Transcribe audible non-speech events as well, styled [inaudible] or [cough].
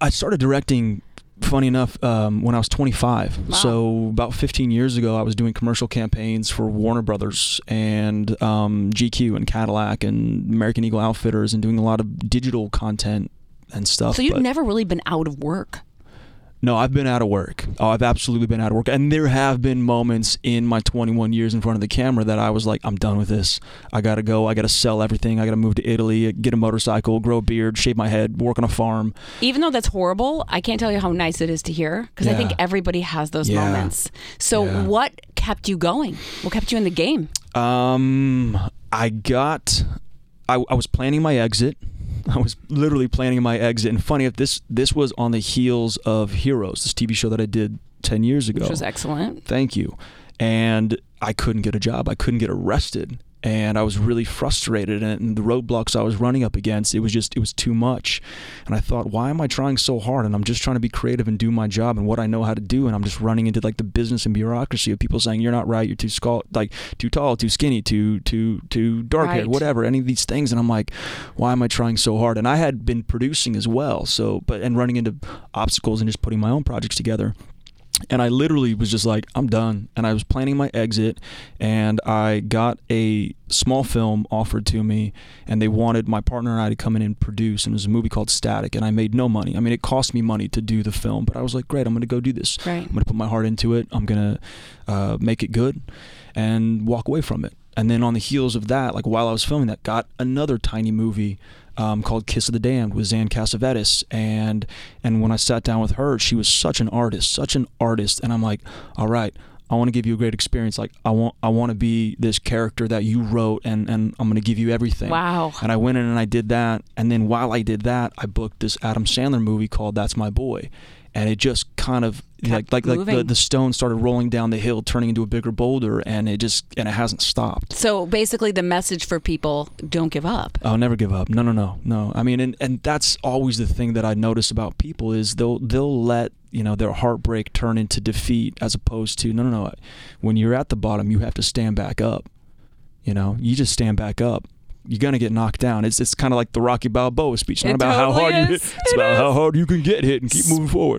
I started directing. Funny enough, um, when I was 25, Wow. so about 15 years ago, I was doing commercial campaigns for Warner Brothers and um, GQ and Cadillac and American Eagle Outfitters, and doing a lot of digital content and stuff. So you've never really been out of work. No, I've been out of work. Oh, I've absolutely been out of work. And there have been moments in my 21 years in front of the camera that I was like, I'm done with this. I got to go. I got to sell everything. I got to move to Italy, get a motorcycle, grow a beard, shave my head, work on a farm. Even though that's horrible, I can't tell you how nice it is to hear because I think everybody has those Yeah. moments. So Yeah. what kept you going? What kept you in the game? Um, I got, I, I was planning my exit. [laughs] I was literally planning my exit. And funny if this this was on the heels of Heroes, this TV show that I did 10 years ago. Which was excellent. Thank you. And I couldn't get a job. I couldn't get arrested. And I was really frustrated. And the roadblocks I was running up against, it was just, it was too much. And I thought, why am I trying so hard? And I'm just trying to be creative and do my job and what I know how to do. And I'm just running into like the business and bureaucracy of people saying, you're not right. You're too skull, like too tall, too skinny, too, too, too dark haired, Right. whatever, any of these things. And I'm like, why am I trying so hard? And I had been producing as well. So, but, and running into obstacles and just putting my own projects together and I literally was just like, I'm done. And I was planning my exit, and I got a small film offered to me, and they wanted my partner and I to come in and produce. And it was a movie called Static, and I made no money. I mean, it cost me money to do the film, but I was like, great, I'm going to go do this. Right. I'm going to put my heart into it. I'm going to uh, make it good and walk away from it. And then on the heels of that, like while I was filming that, got another tiny movie um, called Kiss of the Damned with Xan Cassavetes. And and when I sat down with her, she was such an artist, such an artist. And I'm like, all right, I want to give you a great experience. Like I want I want to be this character that you wrote, and and I'm going to give you everything. Wow. And I went in and I did that. And then while I did that, I booked this Adam Sandler movie called That's My Boy. And it just kind of Kept like like like the, the stone started rolling down the hill, turning into a bigger boulder, and it just and it hasn't stopped. So basically, the message for people: don't give up. I'll never give up. No, no, no, no. I mean, and, and that's always the thing that I notice about people is they'll they'll let you know their heartbreak turn into defeat as opposed to no, no, no. When you're at the bottom, you have to stand back up. You know, you just stand back up. You're gonna get knocked down. It's it's kind of like the Rocky Balboa speech. Not It about how totally hard you is. hit. It's It about is. how hard you can get hit and keep moving forward.